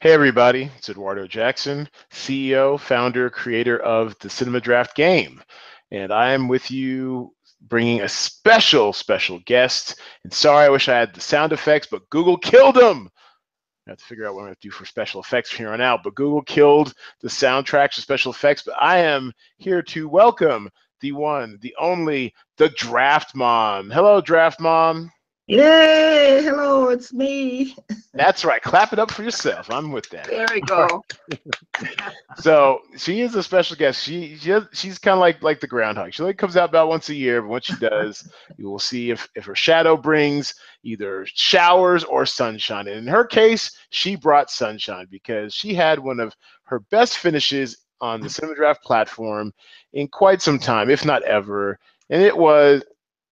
Hey, everybody, it's Eduardo Jackson, CEO, founder, creator of the Cinema Draft Game. And I am with you bringing a special, special guest. And sorry, I wish I had the sound effects, but Google killed them. I have to figure out what I'm going to do for special effects from here on out. But Google killed the soundtracks for special effects. But I am here to welcome the one, the only, the Draft Mom. Hello, Draft Mom. Yay! Hello, it's me. That's right. Clap it up for yourself. I'm with that. There we go. so she is a special guest. She, she she's kind of like like the groundhog. She only comes out about once a year, but once she does, you will see if if her shadow brings either showers or sunshine. And in her case, she brought sunshine because she had one of her best finishes on the Cinema Draft platform in quite some time, if not ever. And it was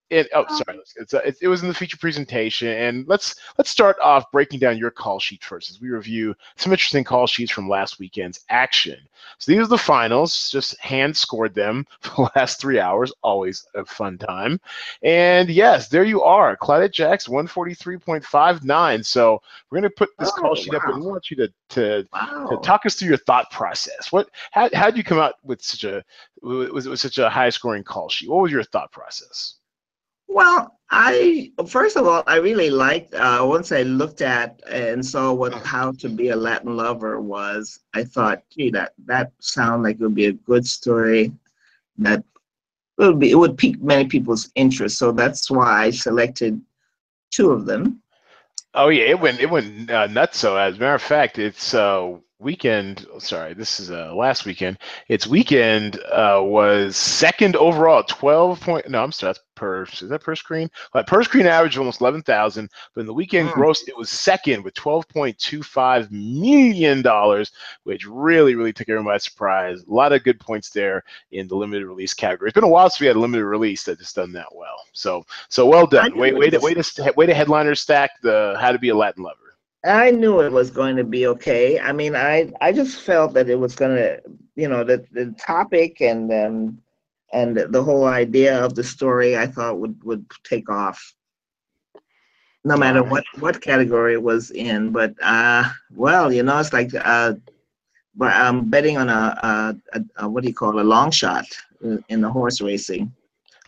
it, oh, oh, sorry. It's, uh, it, it, was in the feature presentation, and let's let's start off breaking down your call sheet first, as we review some interesting call sheets from last weekend's action. So these are the finals. Just hand scored them for the last three hours. Always a fun time. And yes, there you are, Claudette Jacks, one forty three point five nine. So we're gonna put this oh, call sheet wow. up, and we want you to to, wow. to talk us through your thought process. What how how did you come out with such a was it was such a high scoring call sheet? What was your thought process? Well, I first of all, I really liked uh, once I looked at and saw what how to be a Latin lover was. I thought, gee, that that sounded like it would be a good story. That would be it would pique many people's interest. So that's why I selected two of them. Oh yeah, it went it went uh, nuts. So as a matter of fact, it's uh, weekend sorry this is uh last weekend. Its weekend uh was second overall 12 point no i'm sorry that's per is that per screen? Like per screen average almost 11,000 but in the weekend mm. gross it was second with 12.25 million dollars which really really took everyone by surprise. A lot of good points there in the limited release category. It's been a while since we had a limited release that just done that well. So so well done. wait wait to, wait to wait to headliner stack the how to be a latin lover I knew it was going to be okay. I mean, I I just felt that it was going to, you know, the the topic and um, and the whole idea of the story, I thought would would take off, no matter what what category it was in. But uh, well, you know, it's like uh, but I'm betting on a, a, a, a what do you call it, a long shot in the horse racing.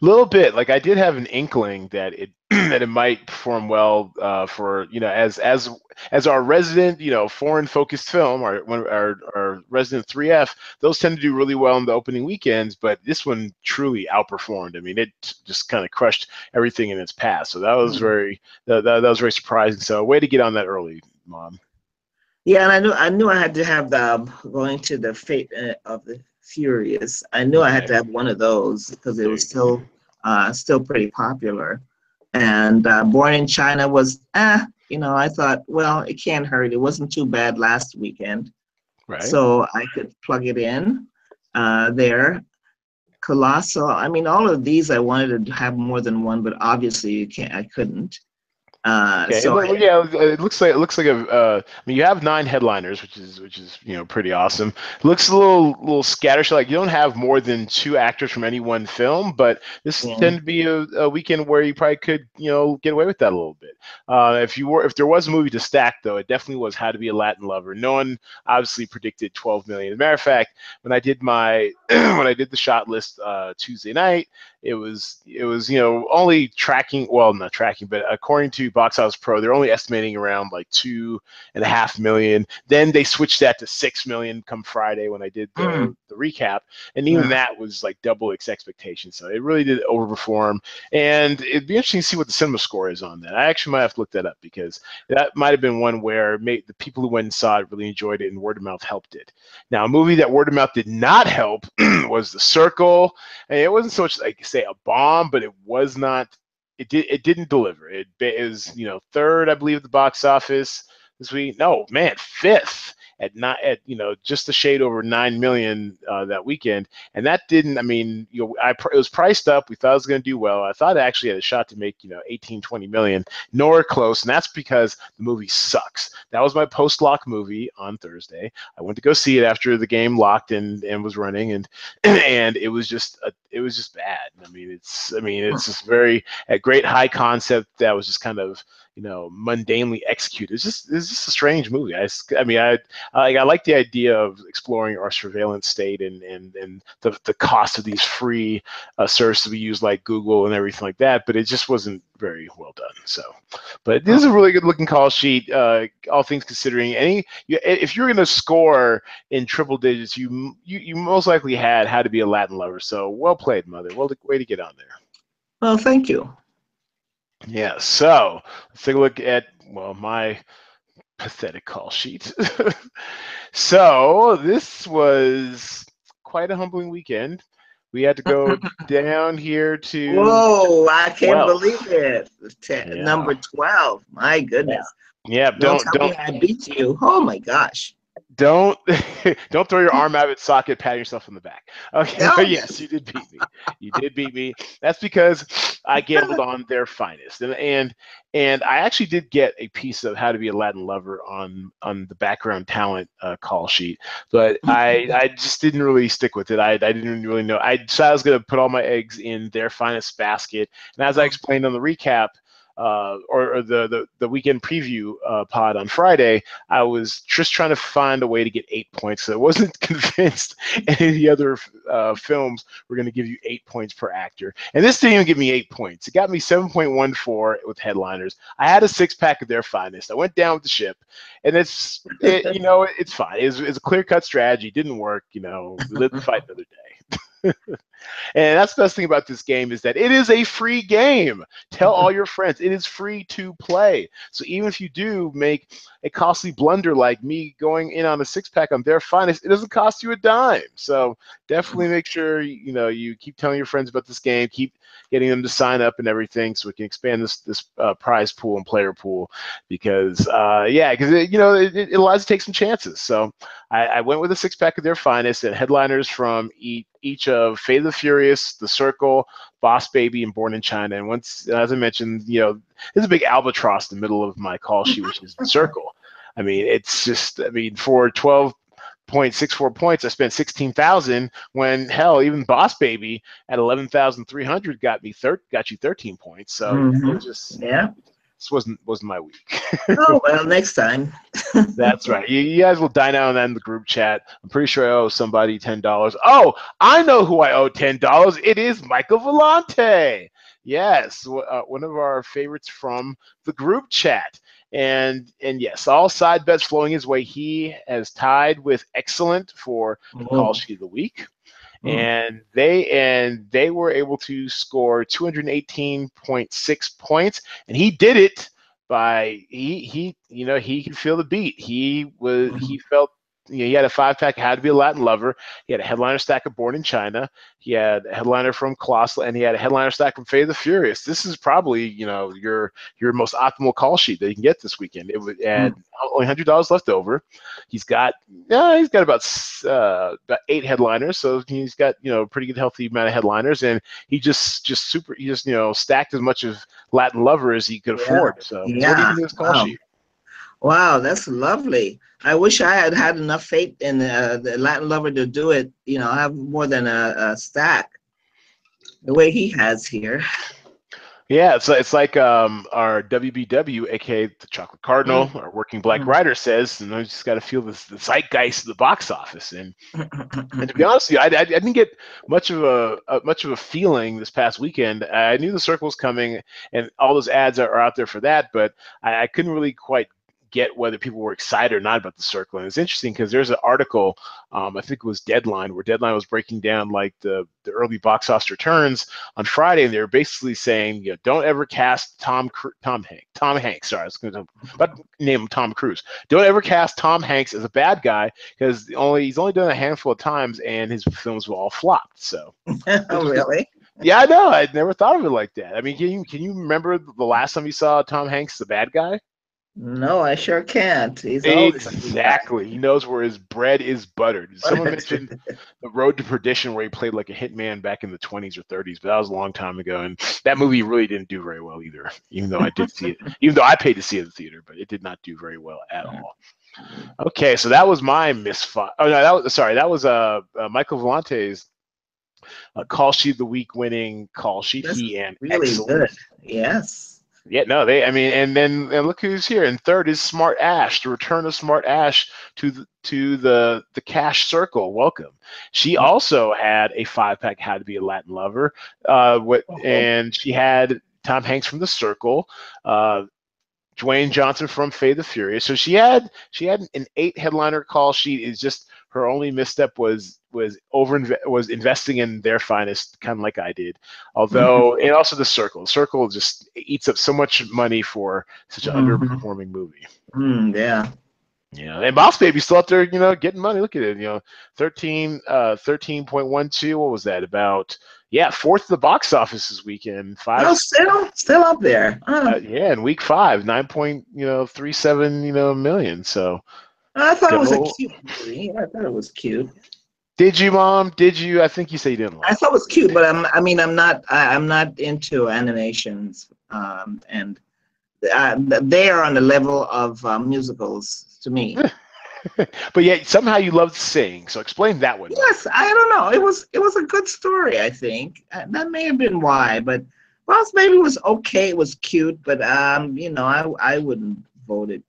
Little bit. Like I did have an inkling that it that it might perform well uh, for you know as as as our resident you know foreign focused film our our our resident 3F those tend to do really well in the opening weekends but this one truly outperformed I mean it just kind of crushed everything in its path so that was mm-hmm. very that, that, that was very surprising so a way to get on that early mom yeah and I knew I knew I had to have the um, going to the fate uh, of the furious I knew I had to have one of those because it was still uh, still pretty popular and uh, Born in China was, eh, you know, I thought, well, it can't hurt. It wasn't too bad last weekend. Right. So I could plug it in uh, there. Colossal, I mean, all of these I wanted to have more than one, but obviously you can't, I couldn't. Uh, okay. So well, yeah, it looks like it looks like a. Uh, I mean, you have nine headliners, which is which is you know pretty awesome. It looks a little little scattershot. Like you don't have more than two actors from any one film, but this yeah. tend to be a, a, weekend where you probably could you know get away with that a little bit. Uh, if you were if there was a movie to stack though, it definitely was How to Be a Latin Lover. No one obviously predicted 12 million. As a matter of fact, when I did my when I did the shot list uh, Tuesday night, it was it was you know only tracking well not tracking but according to box office pro they're only estimating around like two and a half million then they switched that to six million come friday when i did the, mm. the recap and even mm. that was like double its expectations so it really did overperform and it'd be interesting to see what the cinema score is on that i actually might have to look that up because that might have been one where the people who went and saw it really enjoyed it and word of mouth helped it now a movie that word of mouth did not help was the circle and it wasn't so much like say a bomb, but it was not. It did. It didn't deliver. It, was you know third, I believe, the box office this week. No, man, fifth at not at you know just a shade over nine million uh, that weekend, and that didn't. I mean, you know, I it was priced up. We thought it was going to do well. I thought it actually had a shot to make you know 18, 20 million, nowhere close, and that's because the movie sucks. That was my post lock movie on Thursday. I went to go see it after the game locked and and was running, and and it was just a, it was just bad. I mean, it's I mean it's just very a great high concept that was just kind of you know mundanely executed. It's just it's just a strange movie. I, I mean I I, I like the idea of exploring our surveillance state and and and the the cost of these free uh, services we use like Google and everything like that, but it just wasn't very well done. So, but this is a really good looking call sheet. Uh, all things considering, any if you're going to score in triple digits, you, you you most likely had how to be a Latin lover. So well played, mother. Well, way to get on there. Well, thank you. Yeah, so let's take a look at, well, my pathetic call sheet. so this was quite a humbling weekend. We had to go down here to. Whoa, I can't 12. believe it. Ten, yeah. Number 12. My goodness. Yeah, yeah don't, don't, don't. I beat you. Oh my gosh don't don't throw your arm out of its socket, pat yourself on the back. Okay, no. yes, you did beat me. You did beat me. That's because I gambled on their finest, and and and I actually did get a piece of how to be a Latin lover on on the background talent uh, call sheet, but I I just didn't really stick with it. I I didn't really know. I decided I was going to put all my eggs in their finest basket, and as I explained on the recap uh, or, or, the, the, the weekend preview uh, pod on Friday, I was just trying to find a way to get eight points. So I wasn't convinced any of the other uh, films were going to give you eight points per actor. And this didn't even give me eight points. It got me 7.14 with headliners. I had a six pack of their finest. I went down with the ship, and it's it, you know it's fine. It's, it's a clear cut strategy. Didn't work. You know, live to fight another day. and that's the best thing about this game is that it is a free game. Tell all your friends it is free to play. So even if you do make a costly blunder like me going in on a six pack on their finest, it doesn't cost you a dime. So definitely make sure you know you keep telling your friends about this game, keep getting them to sign up and everything, so we can expand this this uh, prize pool and player pool. Because uh, yeah, because you know it, it, allows you to take some chances. So I, I went with a six pack of their finest and headliners from each each of Fate of the Furious, The Circle, Boss Baby, and Born in China. And once, as I mentioned, you know, there's a big albatross in the middle of my call sheet, which is The Circle. I mean, it's just, I mean, for 12.64 points, I spent 16,000 when hell, even Boss Baby at 11,300 got me thir- got you 13 points. So mm-hmm. just, yeah this wasn't wasn't my week. oh well, next time. That's right. You, you, guys will dine out in the group chat. I'm pretty sure I owe somebody ten dollars. Oh, I know who I owe ten dollars. It is Michael Volante. Yes, uh, one of our favorites from the group chat. And and yes, all side bets flowing his way. He has tied with excellent for the oh. call sheet of the week. Mm. And they and they were able to score 218.6 points, and he did it by he he you know he could feel the beat. He was mm-hmm. he felt you know, he had a five pack, had to be a Latin lover. He had a headliner stack of Born in China. He had a headliner from Colossal, and he had a headliner stack from Fate of the Furious. This is probably, you know, your your most optimal call sheet that you can get this weekend. It would add mm. only hundred dollars left over. He's got, yeah, he's got about uh, about eight headliners, so he's got you know pretty good healthy amount of headliners, and he just just super, he just you know stacked as much of Latin lover as he could yeah. afford. So yeah. what do you think this call wow. sheet? Wow, that's lovely. I wish I had had enough faith in uh, the Latin lover to do it. You know, I have more than a, a stack the way he has here. Yeah, it's it's like um, our WBW, aka the Chocolate Cardinal, mm. our Working Black mm. Writer says, and I just got to feel this, the zeitgeist of the box office. And, and to be honest with you, I, I, I, didn't get much of a, a, much of a feeling this past weekend. I knew the circle was coming, and all those ads are, are out there for that, but I, I couldn't really quite get whether people were excited or not about the circle. And it's interesting because there's an article, um, I think it was Deadline, where Deadline was breaking down like the, the early box office returns on Friday, and they were basically saying, you know, don't ever cast Tom Tom Hanks, Tom Hanks. Sorry, I was going to but name him Tom Cruise. Don't ever cast Tom Hanks as a bad guy because only he's only done a handful of times, and his films were all flopped. So, oh really? Yeah, I know. I'd never thought of it like that. I mean, can you can you remember the last time you saw Tom Hanks, the bad guy? No, I sure can't. He's exactly. He knows where his bread is buttered. Someone mentioned the Road to Perdition, where he played like a hitman back in the 20s or 30s, but that was a long time ago, and that movie really didn't do very well either. Even though I did see it, even though I paid to see it in the theater, but it did not do very well at all. Okay, so that was my misfire. Oh no, that was sorry. That was uh, uh Michael Volante's uh, call sheet the week winning call sheet. That's he and really excellent. good. Yes. Yeah, no, they. I mean, and then and look who's here. And third is Smart Ash, the return of Smart Ash to the to the the cash circle. Welcome. She Mm-hmm. also had a five pack. How to be a Latin lover. Uh, what and she had Tom Hanks from the Circle. Uh, Dwayne Johnson from Fate the Furious. So she had she had an eight headliner call sheet. Is just her only misstep was was over was investing in their finest, kind of like I did. Although and also the Circle. The Circle just eats up so much money for such an Mhm. underperforming movie. Mm, yeah. Yeah, and Boss Baby's still out there, you know, getting money. Look at it, you know, 13, uh, 13.12. What was that? About, yeah, fourth of the box office this weekend. Five, Oh, still, still up there. Oh, uh, yeah, in week five, nine point, you know, three seven, you know, million. So, I thought it was a cute movie. I thought it was cute. did you, mom? Did you? I think you say you didn't Like I thought it was cute, but I'm, I mean, I'm not, I, I'm not into animations, um, and uh, they are on the level of uh, musicals to me. But yet somehow you loved sing. So explain that one. yes, I don't know. It was, it was a good story. I think uh, that may have been why, but Boss Baby was okay. It was cute, but um, you know, I, I wouldn't vote it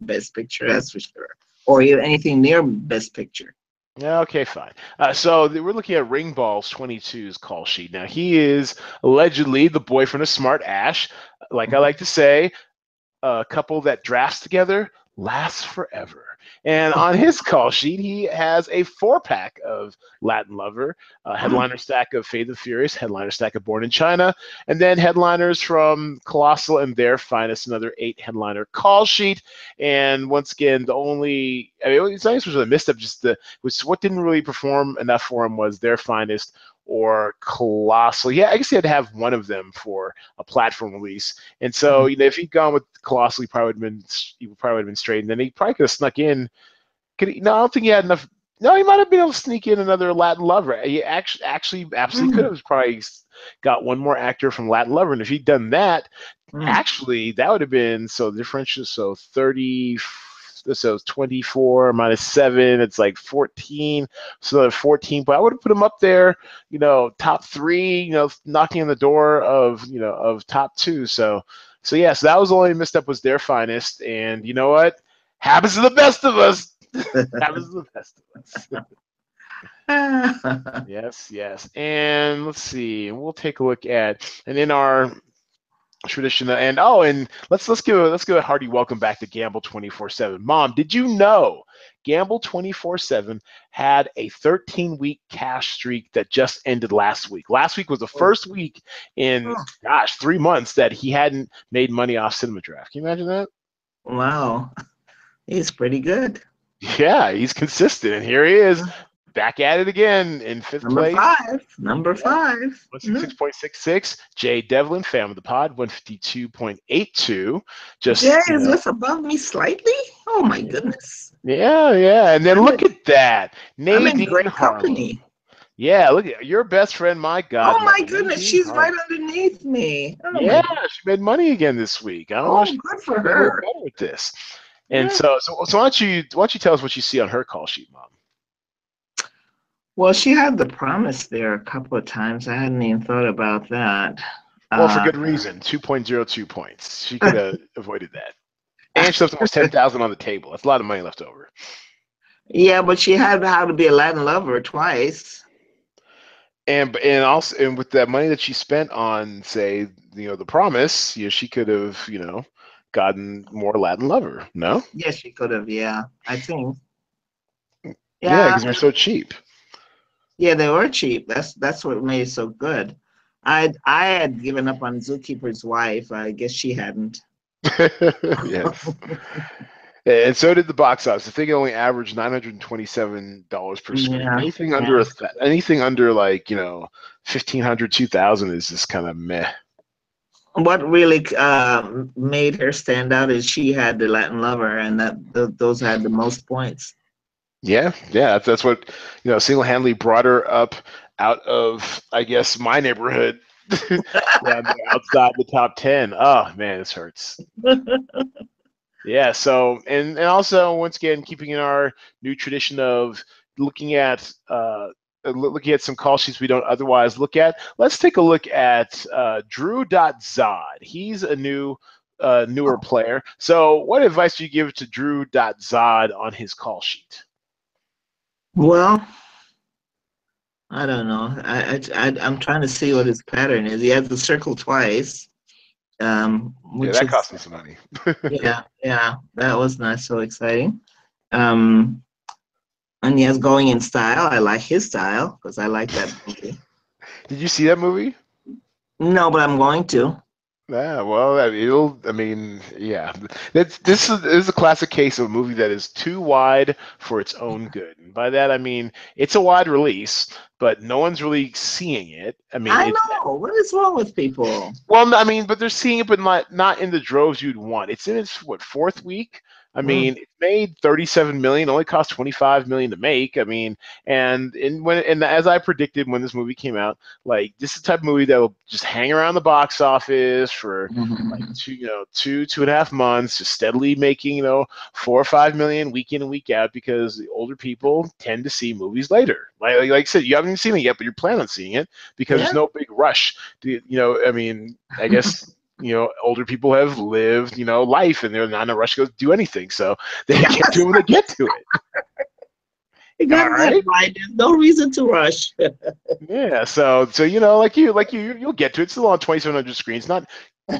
best picture. That's for sure, or anything near best picture. Yeah, okay, fine. Uh, so we're looking at Ring Balls 22's call sheet. Now, he is allegedly the boyfriend of Smart Ash. Like I like to say, a couple that drafts together lasts forever. And on his call sheet, he has a four pack of Latin Lover, a headliner stack of Fate the Furious, headliner stack of Born in China, and then headliners from Colossal and Their Finest, another eight headliner call sheet. And once again, the only, I mean, it's nice was a misstep, just the, which what didn't really perform enough for him was Their Finest or Colossal. Yeah, I guess he had to have one of them for a platform release. And so, you know, if he'd gone with Colossal, he probably would have been he probably would have been straight. And then he probably could have snuck in. Could he, no, I don't think he had enough. No, he might have been able to sneak in another Latin lover. He actually, actually, absolutely could have probably got one more actor from Latin lover. And if he'd done that, Mm. actually, that would have been so the differential. So thirty. So it's 24 minus 7, it's like 14. So another 14, but I would have put him up there, you know, top three, you know, knocking on the door of, you know, of top two. So, so yes, that was the only misstep was their finest. And you know what? Happens to the best of us. Happens to the best of us. yes, yes. And let's see. We'll take a look at and in our tradition and oh and let's let's give a let's give a hearty welcome back to Gamble 24/7. Mom, did you know Gamble 24/7 had a 13 week cash streak that just ended last week. Last week was the oh. first week in Oh. gosh, 3 months that he hadn't made money off Cinema Draft. Can you imagine that? wow, he's pretty good. Yeah, he's consistent and here he is back at it again in fifth Number place. five. Number five. Mhm. 166.66. Jay Devlin, fan of the pod, 152.82. Just Jay you know, just above me slightly. Oh my goodness. yeah, yeah. And then I'm look at that. I'm in great Harlow. company. Yeah, look at your best friend, my God. oh my Nadine goodness, she's Harlow. right underneath me. Oh, my Yeah, she made money again this week. I don't know Oh, if she good for her. better with this. And Yeah. so, so, so why don't you why don't you tell us what you see on her call sheet, Mom? Well, she had the promise there a couple of times. I hadn't even thought about that. Well, for Uh, good reason. 2.02 points. She could have avoided that. And she left almost 10000 on the table. That's a lot of money left over. Yeah, but she had how to be a Latin lover twice. and and also and with that money that she spent on say you know the promise you know she could have you know gotten more latin lover no Yes, she could have. Yeah, I think. yeah Yeah, because they're so cheap yeah, they were cheap. That's that's what made it so good. I I had given up on Zookeeper's wife. I guess she hadn't. yes and so did the box office. I think it only averaged nine hundred and twenty-seven dollars per screen. Yeah, Anything under a th- anything under like you know 1500 2000 is just kind of meh. What really um, made her stand out is she had the Latin lover, and that th- those had the most points. Yeah, yeah, that's, that's what you know. Single-handedly brought her up out of, I guess, my neighborhood, outside the top ten. Oh man, this hurts. Yeah. So, and and also once again, keeping in our new tradition of looking at uh, uh, looking at some call sheets we don't otherwise look at. Let's take a look at uh, Drew Zod. He's a new uh, newer player. So, what advice do you give to Drew Zod on his call sheet? Well, I don't know. I, I, I am trying to see what his pattern is. He has the circle twice. Um, yeah, that is, cost me some money. yeah, yeah, that was not so exciting. Um, and he has going in style. I like his style because I like that movie. Did you see that movie? No, but I'm going to. Yeah, well, it'll. I mean, yeah, this is, this is a classic case of a movie that is too wide for its own mm-hmm. good. And by that, I mean it's a wide release, but no one's really seeing it. I mean, I know what is wrong with people. Well, I mean, but they're seeing it, but not not in the droves you'd want. It's in its what fourth week. I mm. mean, mm. it made 37 million, only cost 25 million to make. I mean, and and when and as I predicted when this movie came out, like this is the type of movie that will just hang around the box office for like two, you know, two two and a half months, just steadily making you know four or five million week in and week out because the older people tend to see movies later. Like like, like I said, you haven't seen it yet, but you're planning on seeing it because yeah. there's no big rush. To, you know, I mean, I guess you know, older people have lived, you know, life and they're not in a rush to go do anything. So they get to it when they get to it. Got right? right. There's no reason to rush. yeah. So, so you know, like you, like you, you'll get to it. It's still on 2,700 screens, not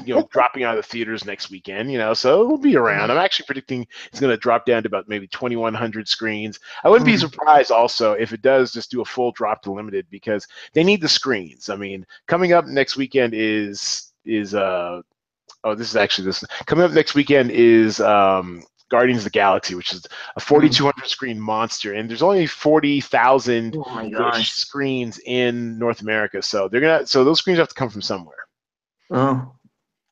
you know, dropping out of the theaters next weekend, you know, so it'll be around. I'm actually predicting it's going to drop down to about maybe 2,100 screens. I wouldn't be mm-hmm. surprised also if it does just do a full drop to limited because they need the screens. I mean, coming up next weekend is is uh oh this is actually this coming up next weekend is um Guardians of the Galaxy, which is a 4,200 screen monster, and there's only 40,000 oh screens in North America. So they're gonna, so those screens have to come from somewhere. Oh,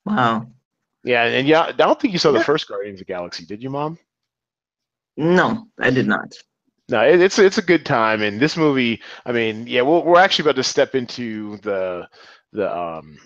wow. Yeah, and yeah, I don't think you saw the first Guardians of the Galaxy, did you, Mom? No, I did not. No, it, it's it's a good time, and this movie. I mean, yeah, we're we're actually about to step into the the um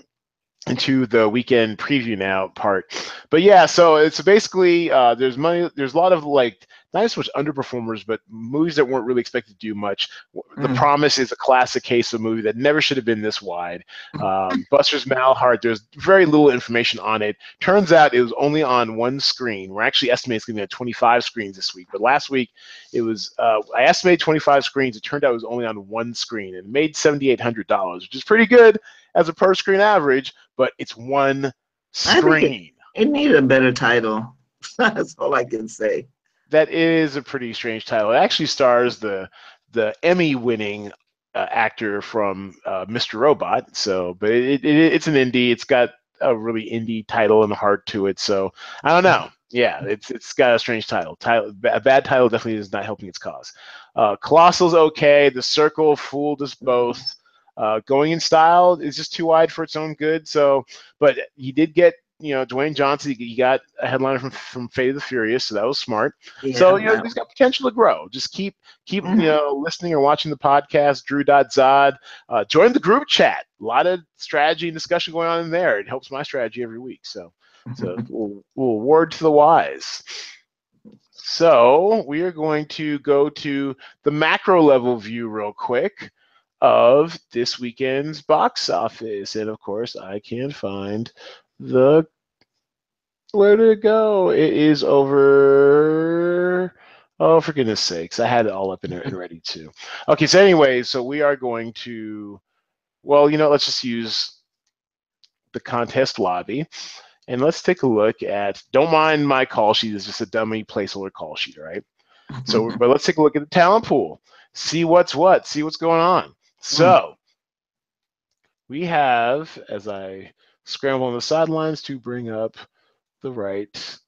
into the weekend preview now part. But yeah, so it's basically uh, there's money. There's a lot of like not as much underperformers, but movies that weren't really expected to do much. The mm. Promise is a classic case of a movie that never should have been this wide. Um, Buster's Mal Heart, there's very little information on it. Turns out it was only on one screen. We're actually estimating it's going to be at 25 screens this week, but last week it was uh, I estimated 25 screens. It turned out it was only on one screen and made $7,800, which is pretty good as a per screen average, but it's one screen. It, it needed a better title. That's all I can say. That is a pretty strange title. It actually stars the the Emmy winning uh, actor from uh, Mr. Robot. So, but it, it, it's an indie. It's got a really indie title and heart to it. So I don't know. Yeah, it's it's got a strange title. Title a bad title definitely is not helping its cause. Uh, Colossal's okay. The Circle fooled us both. Uh, going in style is just too wide for its own good. So, but he did get you know Dwayne Johnson. He got a headliner from from Fate of the Furious, so that was smart. Yeah, so you know he's got potential to grow. Just keep keep mm-hmm. you know listening or watching the podcast. Drew dot Zod. Uh, join the group chat. A lot of strategy and discussion going on in there. It helps my strategy every week. So so we'll, we'll word to the wise. So we are going to go to the macro level view real quick of this weekend's box office. And of course, I can't find the where did it go? It is over. Oh, for goodness sakes. I had it all up and, and ready too. Okay, so anyway, so we are going to, well, you know, let's just use the contest lobby. And let's take a look at, don't mind my call sheet, it's just a dummy placeholder call sheet, right? So, but let's take a look at the talent pool, see what's what, see what's going on. So we have, as I scramble on the sidelines to bring up the right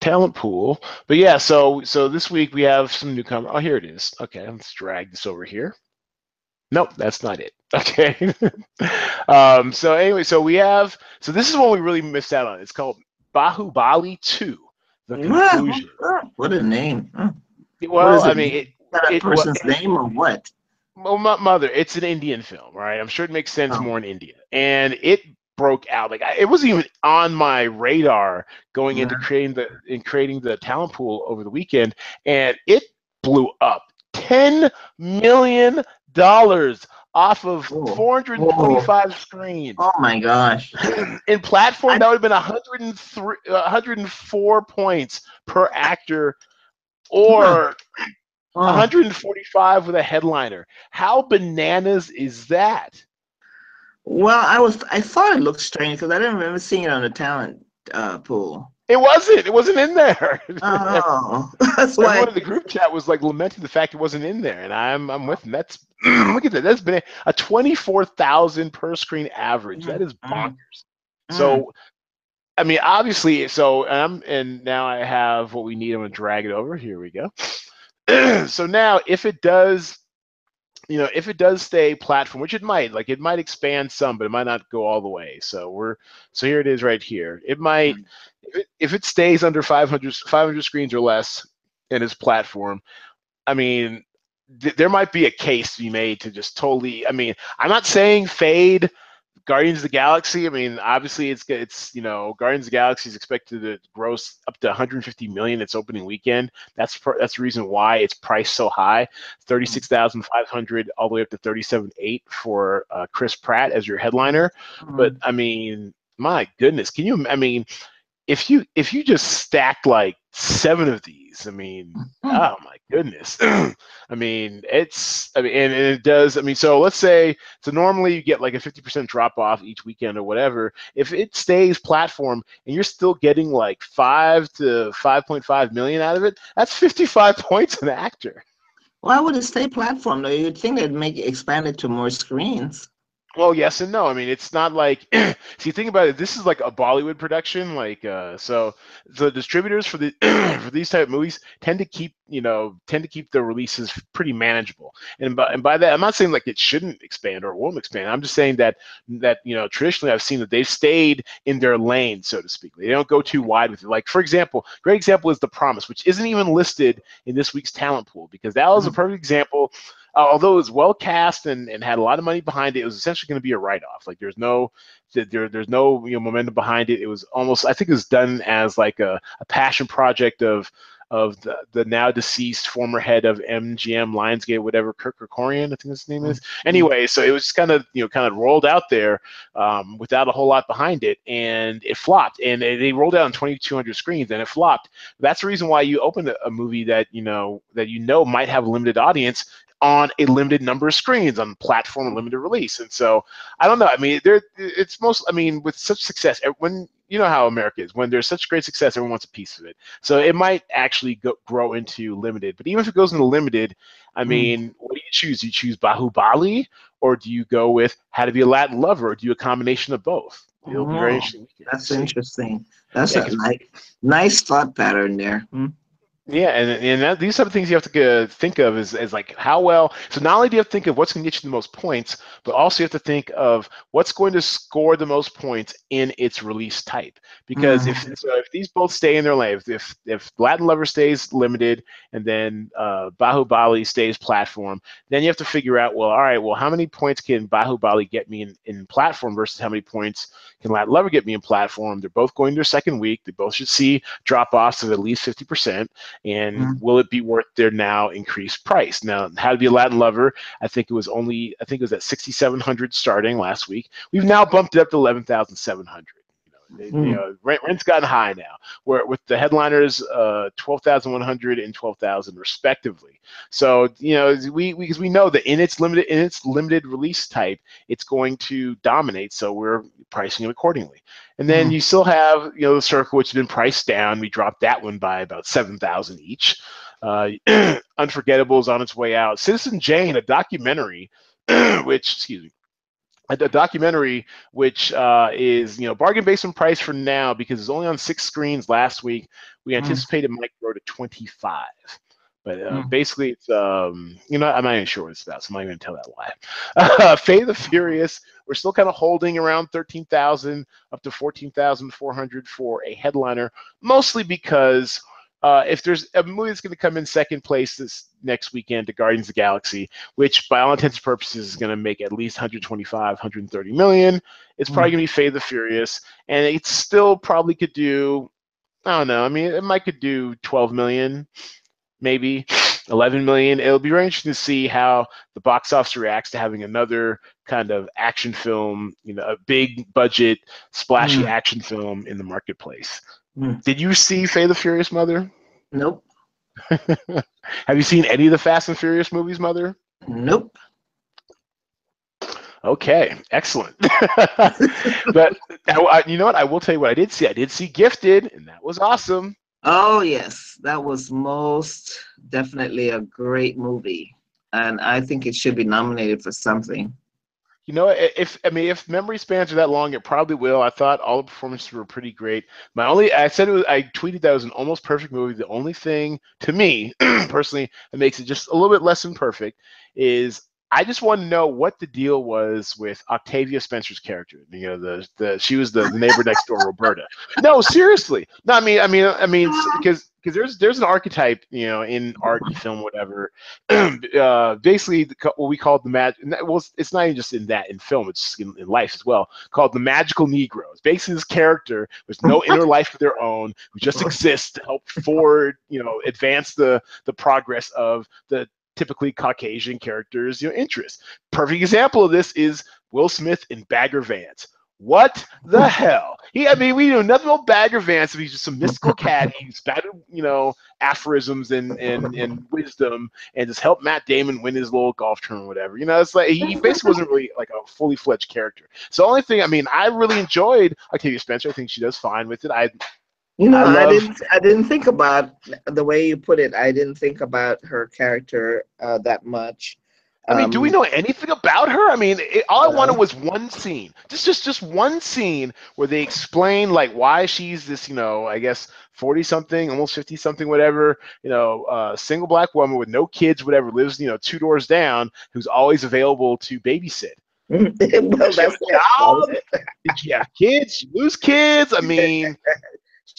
talent pool. But yeah, so so this week we have some newcomer. Oh, here it is. Okay, let's drag this over here. Nope, that's not it. Okay. um, so anyway, so we have so this is one we really missed out on. It's called Bahubali 2. The conclusion. What a name. Well, I mean, it, that it, person's it, name or what? Well, my mother, it's an Indian film, right? I'm sure it makes sense oh. more in India, and it broke out. Like I, it wasn't even on my radar going yeah. into creating the in creating the talent pool over the weekend, and it blew up. Ten million dollars off of 425 screens. Oh my gosh! In platform, I, that would have been 103, 104 points per actor, or 145 with a headliner. How bananas is that? Well, I was I thought it looked strange because I didn't remember seeing it on the talent uh, pool. It wasn't. It wasn't in there. Oh, that's why. Everyone in the group chat was like lamenting the fact it wasn't in there, and I'm I'm with them. That's look at that. That's been a twenty four thousand per screen average. That is mm-hmm. bonkers. Mm. So, I mean, obviously, so um, and now I have what we need. I'm gonna drag it over. Here we go. so now, if it does you know, if it does stay platform, which it might, like it might expand some, but it might not go all the way. So we're so here it is right here. It might mm-hmm. if it stays under 500 500 screens or less in its platform. I mean, th- there might be a case to be made to just totally. I mean, I'm not saying fade Guardians of the Galaxy. I mean, obviously, it's it's you know Guardians of the Galaxy is expected to gross up to 150 million its opening weekend. That's per, that's the reason why it's priced so high, 36,500 all the way up to 37.8 for uh, Chris Pratt as your headliner. Mm-hmm. But I mean, my goodness, can you? I mean, if you if you just stack like seven of these, I mean, oh my goodness. I mean, it's I mean, and, and, it does. I mean, so let's say so normally you get like a fifty percent drop off each weekend or whatever. If it stays platform and you're still getting like five to five point five million out of it, that's fifty five points an actor. Why would it stay platform though? You'd think they'd make it expand it to more screens. Well, yes and no. I mean, it's not like see. Think about it. This is like a Bollywood production. Like, uh, so the distributors for the for these type of movies tend to keep you know tend to keep their releases pretty manageable. And by and by that, I'm not saying like it shouldn't expand or won't expand. I'm just saying that that you know traditionally I've seen that they've stayed in their lane, so to speak. They don't go too wide with it. Like for example, great example is The Promise, which isn't even listed in this week's talent pool because that was mm-hmm. a perfect example uh, although it was well cast and, and had a lot of money behind it, it was essentially going to be a write off. Like there's no there there's no you know momentum behind it. It was almost I think it was done as like a, a passion project of of the, the now deceased former head of MGM Lionsgate, whatever Kirk Kerkorian, I think his name is. Mm-hmm. Anyway, so it was just kind of you know kind of rolled out there um, without a whole lot behind it, and it flopped. And they rolled out on 2,200 screens, and it flopped. That's the reason why you open a, a movie that you know that you know might have a limited audience on a limited number of screens on platform limited release. And so I don't know. I mean, there it's most. I mean, with such success, when you know how America is, when there's such great success, everyone wants a piece of it. So it might actually go, grow into limited. But even if it goes into limited, I hmm. mean, mm. what do you choose? Do you choose Bahubali, or do you go with How to Be a Latin Lover, or do you a combination of both? It'll oh, be very interesting. That's interesting. That's yeah, a nice, nice thought pattern there. Hmm? Yeah, and and that, these are the things you have to uh, think of is, is like how well. So not only do you have to think of what's going to get you the most points, but also you have to think of what's going to score the most points in its release type. Because mm-hmm. if so if these both stay in their lane, if if Latin Lover stays limited and then uh, Bahubali stays platform, then you have to figure out well, all right, well, how many points can Bahubali get me in, in platform versus how many points can Latin Lover get me in platform? They're both going their second week. They both should see drop offs of at least fifty percent and mm-hmm. will it be worth their now increased price? Now, how to be a Latin lover? I think it was only I think it was at 6,700 starting last week. We've now bumped it up to 11,700. They, mm. you know, rent, rent's gotten high now. Where with the headliners, uh, twelve thousand one hundred and twelve thousand respectively. So you know, we because we, we know that in its limited in its limited release type, it's going to dominate. So we're pricing it accordingly. And then mm. you still have you know the circle, which has been priced down. We dropped that one by about seven thousand each. Uh, Unforgettable is on its way out. Citizen Jane, a documentary, which excuse me a, documentary which uh, is you know bargain basement price for now because it's only on six screens last week. We anticipated anticipate mm. might grow to 25. But uh, mm. basically, it's um, you know I'm not even sure what it's about, so I'm not even gonna tell that lie. Uh, Fate the Furious, we're still kind of holding around 13,000 up to 14,400 for a headliner, mostly because uh, if there's a movie that's going to come in second place this next weekend to Guardians of the Galaxy, which by all intents and purposes is going to make at least 125, 130 million, it's probably mm. going to be Fate the Furious, and it still probably could do, I don't know, I mean, it might could do 12 million, maybe. 11 million. It'll be very interesting to see how the box office reacts to having another kind of action film, you know, a big budget, splashy mm. action film in the marketplace. Mm. Did you see Fate the Furious Mother? Nope. Have you seen any of the Fast and Furious movies, Mother? Nope. Okay, excellent. but I, you know what? I will tell you what I did see. I did see Gifted, and that was awesome. Oh yes, that was most definitely a great movie, and I think it should be nominated for something. You know, if I mean, if memory spans are that long, it probably will. I thought all the performances were pretty great. My only, I said it was, I tweeted that it was an almost perfect movie. The only thing to me, personally, that makes it just a little bit less than perfect is I just want to know what the deal was with Octavia Spencer's character. You know, the the she was the neighbor next door, Roberta. No, seriously. No, I mean, I mean, I mean, because because there's there's an archetype, you know, in art, film, whatever. uh, basically, what we call the magic. Well, it's not even just in that in film; it's in, in life as well. Called the magical Negro. It's basically this character with no inner life of their own, who just exists to help forward, you know, advance the the progress of the typically Caucasian characters' you know, interests. Perfect example of this is Will Smith in Bagger Vance. What the hell? He, I mean, we know nothing about Bagger Vance. He's just some mystical cat. He's spouted, you know, aphorisms and, and, and wisdom and just helped Matt Damon win his little golf tournament, whatever. You know, it's like he basically wasn't really like a fully fledged character. So, the only thing, I mean, I really enjoyed Octavia Spencer. I think she does fine with it. I you know, I, love, I, didn't. I didn't think about the way you put it. I didn't think about her character uh, that much. I mean, um, do we um, know anything about her? I mean, it, all I wanted was one scene, just just just one scene where they explain like why she's this, you know, I guess forty something, almost fifty something, whatever, you know, uh, single black woman with no kids, whatever, lives, you know, two doors down, who's always available to babysit. well, that's Did she have kids? She lose kids? I mean,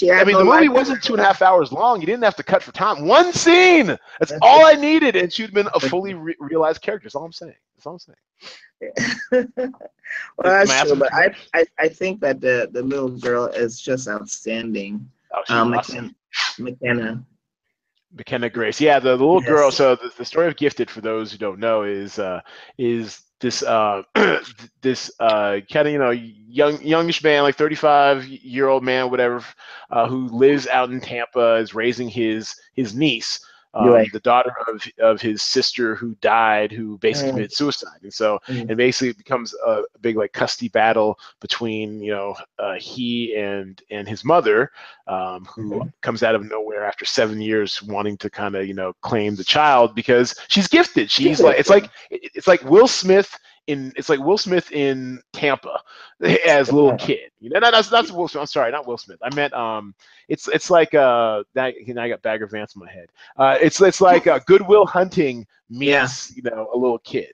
I mean, the movie wasn't two and a half hours long. You didn't have to cut for time. One scene. That's all I needed, and she'd been a fully re- realized character. That's all I'm saying. That's all I'm saying. well, that's true, but I, I, I think that the, the little girl is just outstanding. Oh, um, awesome. McKenna. McKenna Grace. Yeah, the, the little yes. girl. So the, the story of Gifted, for those who don't know, is uh, is this uh, this uh, kind of you know young youngish man, like 35 year old man, whatever, uh, who lives out in Tampa, is raising his his niece. Um, the daughter of, of his sister who died, who basically mm. committed suicide, and so mm. and basically becomes a, a, big like custody battle between you know uh, he and and his mother, um, who mm-hmm. comes out of nowhere after seven years wanting to kind of you know claim the child because she's gifted. She's like it's like it's like Will Smith in it's like Will Smith in Tampa as a little kid. You know, that's that's Will Smith. I'm sorry, not Will Smith. I meant um, it's it's like uh that. You know, I got Bagger Vance in my head. Uh, it's it's like uh, Good Will Hunting meets yeah. you know a little kid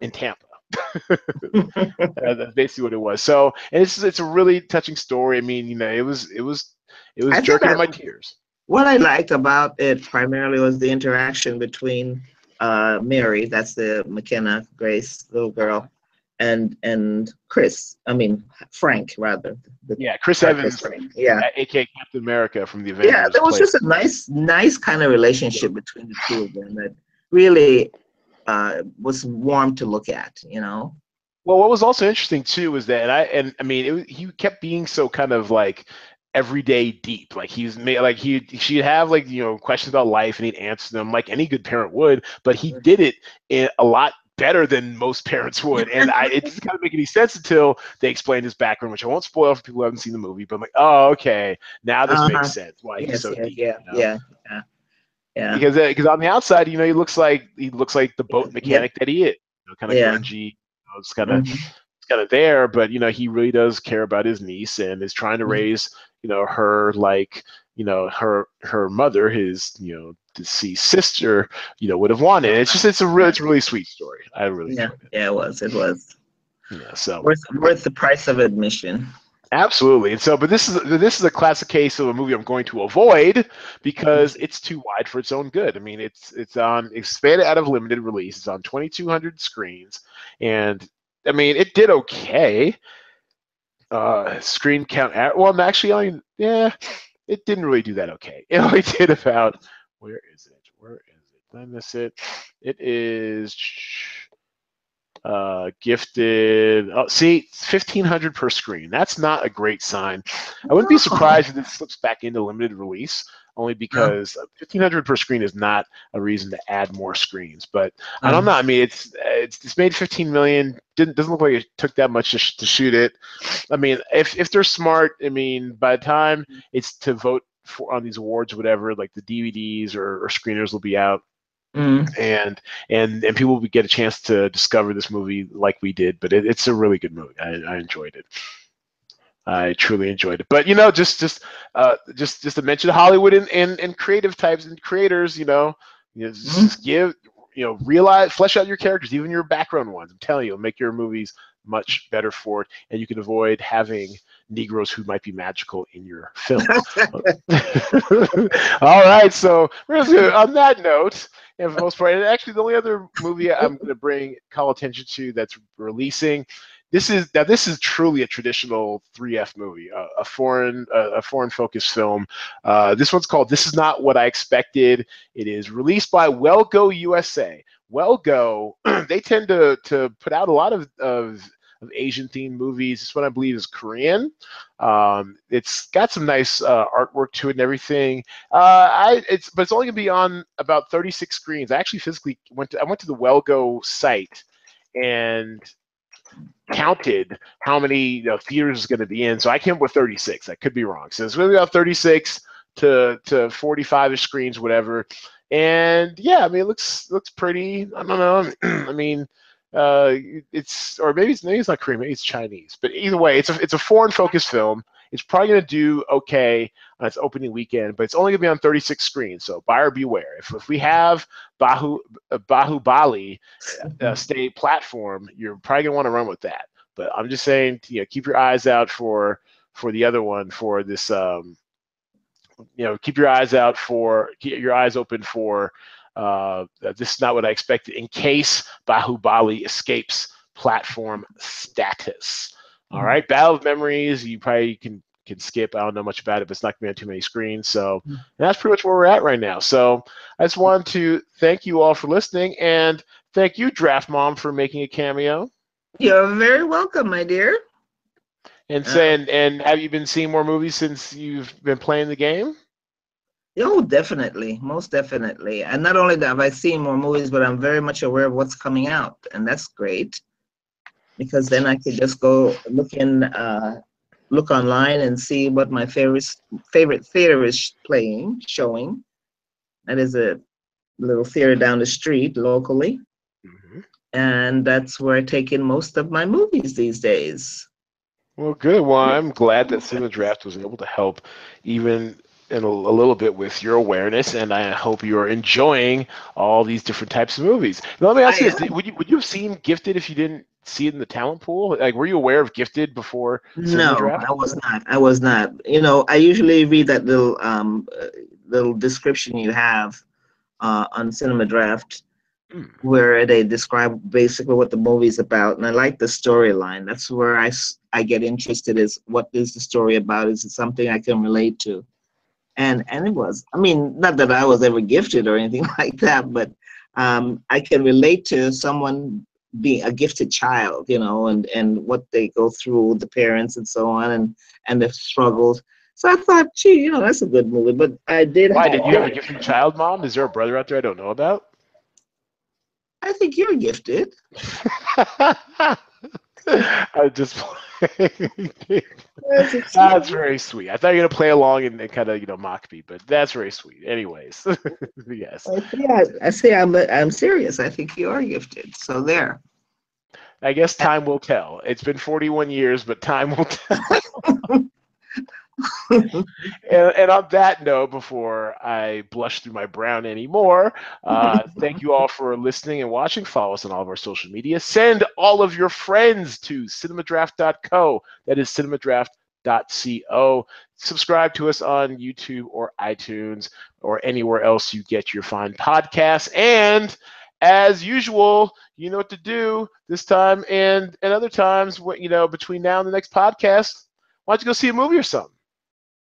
in Tampa. that's basically what it was. So, and it's it's a really touching story. I mean, you know, it was it was it was I jerking in my tears. What I liked about it primarily was the interaction between uh, Mary, that's the McKenna Grace little girl, and and Chris. I mean Frank rather. yeah, Chris Evans. Frank. Yeah, aka Captain America from the Avengers. Yeah, there was just a nice, nice kind of relationship between the two of them that really uh, was warm to look at. You know. Well, what was also interesting too was that, and I and I mean, it, he kept being so kind of like everyday deep. Like he's made like he she'd have like you know questions about life and he'd answer them like any good parent would, but he did it in a lot better than most parents would. And I it doesn't kind of make any sense until they explain his background, which I won't spoil for people who haven't seen the movie, but I'm like, oh okay, now this uh-huh. makes sense why yes, he's so yeah, deep. Yeah, you know? yeah, yeah. Yeah. Because because uh, on the outside, you know, he looks like he looks like the boat mechanic that he is. You know, kind of yeah. grungy. You know, it's kind of mm-hmm. kind of there, but you know, he really does care about his niece and is trying to mm-hmm. raise you know her like you know her her mother his you know deceased sister you know would have wanted it's just it's a really it's a really sweet story. I really yeah. yeah it was. It was. Yeah so. Worth worth the price of admission. Absolutely. And so, but this is this is a classic case of a movie I'm going to avoid because it's too wide for its own good. I mean, it's it's on expanded out of limited release. It's on 2,200 screens, and I mean, it did okay uh, screen count. At, well, actually, only yeah, it didn't really do that okay. It only did about where is it? Where is it? Did I miss it? It is uh, gifted. Oh, see, fifteen hundred per screen. That's not a great sign. I wouldn't be surprised if this slips back into limited release, only because fifteen hundred per screen is not a reason to add more screens. But I don't know. I mean, it's it's, it's made fifteen million. Didn't doesn't look like it took that much to, sh- to shoot it. I mean, if if they're smart, I mean, by the time it's to vote for on these awards, or whatever, like the DVDs or, or screeners will be out Mm. and and and people will get a chance to discover this movie like we did. But it, it's a really good movie. I, I enjoyed it. I truly enjoyed it. But you know, just just uh, just just to mention Hollywood and, and, and creative types and creators, you know, you know, just, just give you know realize flesh out your characters, even your background ones. I'm telling you, it'll make your movies much better for it, and you can avoid having Negroes who might be magical in your film. All right, so gonna- on that note, and for the most part, and actually the only other movie I'm going to bring call attention to that's releasing. This is now. This is truly a traditional 3F movie, a, a foreign, a, foreign focused film. Uh, this one's called "This Is Not What I Expected." It is released by Well Go USA. Well Go, they tend to to put out a lot of of, of Asian themed movies. This one I believe is Korean. Um, it's got some nice uh, artwork to it and everything. Uh, I it's but it's only gonna be on about 36 screens. I actually physically went to I went to the WellGo site and counted how many you know, theaters is going to be in. So I came up with 36. I could be wrong. So it's going to be about 36 to to 45 screens, whatever. And yeah, I mean, it looks looks pretty. I don't know. I mean, uh, it's or maybe it's maybe it's not Korean, maybe it's Chinese. But either way, it's a it's a foreign focused film. It's probably going to do okay on its opening weekend, but it's only going to be on 36 screens. So buyer beware. If, if we have Bahu uh, Bahubali uh, state platform, you're probably going to want to run with that. But I'm just saying, you know, keep your eyes out for for the other one for this. Um, you know, keep your eyes out for keep your eyes open for. Uh, this is not what I expected. In case Bahubali escapes platform status. All right, Battle of Memories. You probably can can skip. I don't know much about it, but it's not going to be on too many screens. So Mm. that's pretty much where we're at right now. So I just wanted to thank you all for listening and thank you, Draft Mom, for making a cameo. You're very welcome, my dear. And Yeah. saying, and have you been seeing more movies since you've been playing the game? Oh, definitely, most definitely. And not only that, have I seen more movies, but I'm very much aware of what's coming out, and that's great. Because then I could just go look in, uh, look online and see what my favorite favorite theater is playing, showing. That is a little theater down the street locally, Mhm. and that's where I take in most of my movies these days. Well, good. Well, I'm glad that Cinema Draft was able to help even in a, a little bit with your awareness, and I hope you're enjoying all these different types of movies. Now, let me ask I you this: Would you would you have seen Gifted if you didn't see it in the talent pool? Like, were you aware of Gifted before? No, Draft? I was not. I was not. You know, I usually read that little um uh, little description you have uh, on Cinema Draft Hmm. where they describe basically what the movie's about, and I like the storyline. That's where i i get interested. Is what is the story about? Is it something I can relate to? And and it was. I mean, not that I was ever gifted or anything like that, but um, I can relate to someone being a gifted child, you know, and and what they go through with the parents and so on, and and the struggles. So I thought, gee, you know, that's a good movie. But I did. Why did you have a gifted child, mom? Is there a brother out there I don't know about? I think you're gifted. I just. That's very sweet. I thought you were gonna play along and, and kind of you know mock me, but that's very sweet. Anyways, yes, I say, I, say I'm, I'm serious. I think you are gifted. So there. I guess time will tell. It's been 41 years, but time will tell. and, and on that note, before I blush through my brown anymore, uh, thank you all for listening and watching. Follow us on all of our social media. Send all of your friends to cinemadraft.co. That is cinemadraft.co. Subscribe to us on YouTube or iTunes or anywhere else you get your fine podcasts. And as usual, you know what to do this time and and other times. You know between now and the next podcast, why don't you go see a movie or something?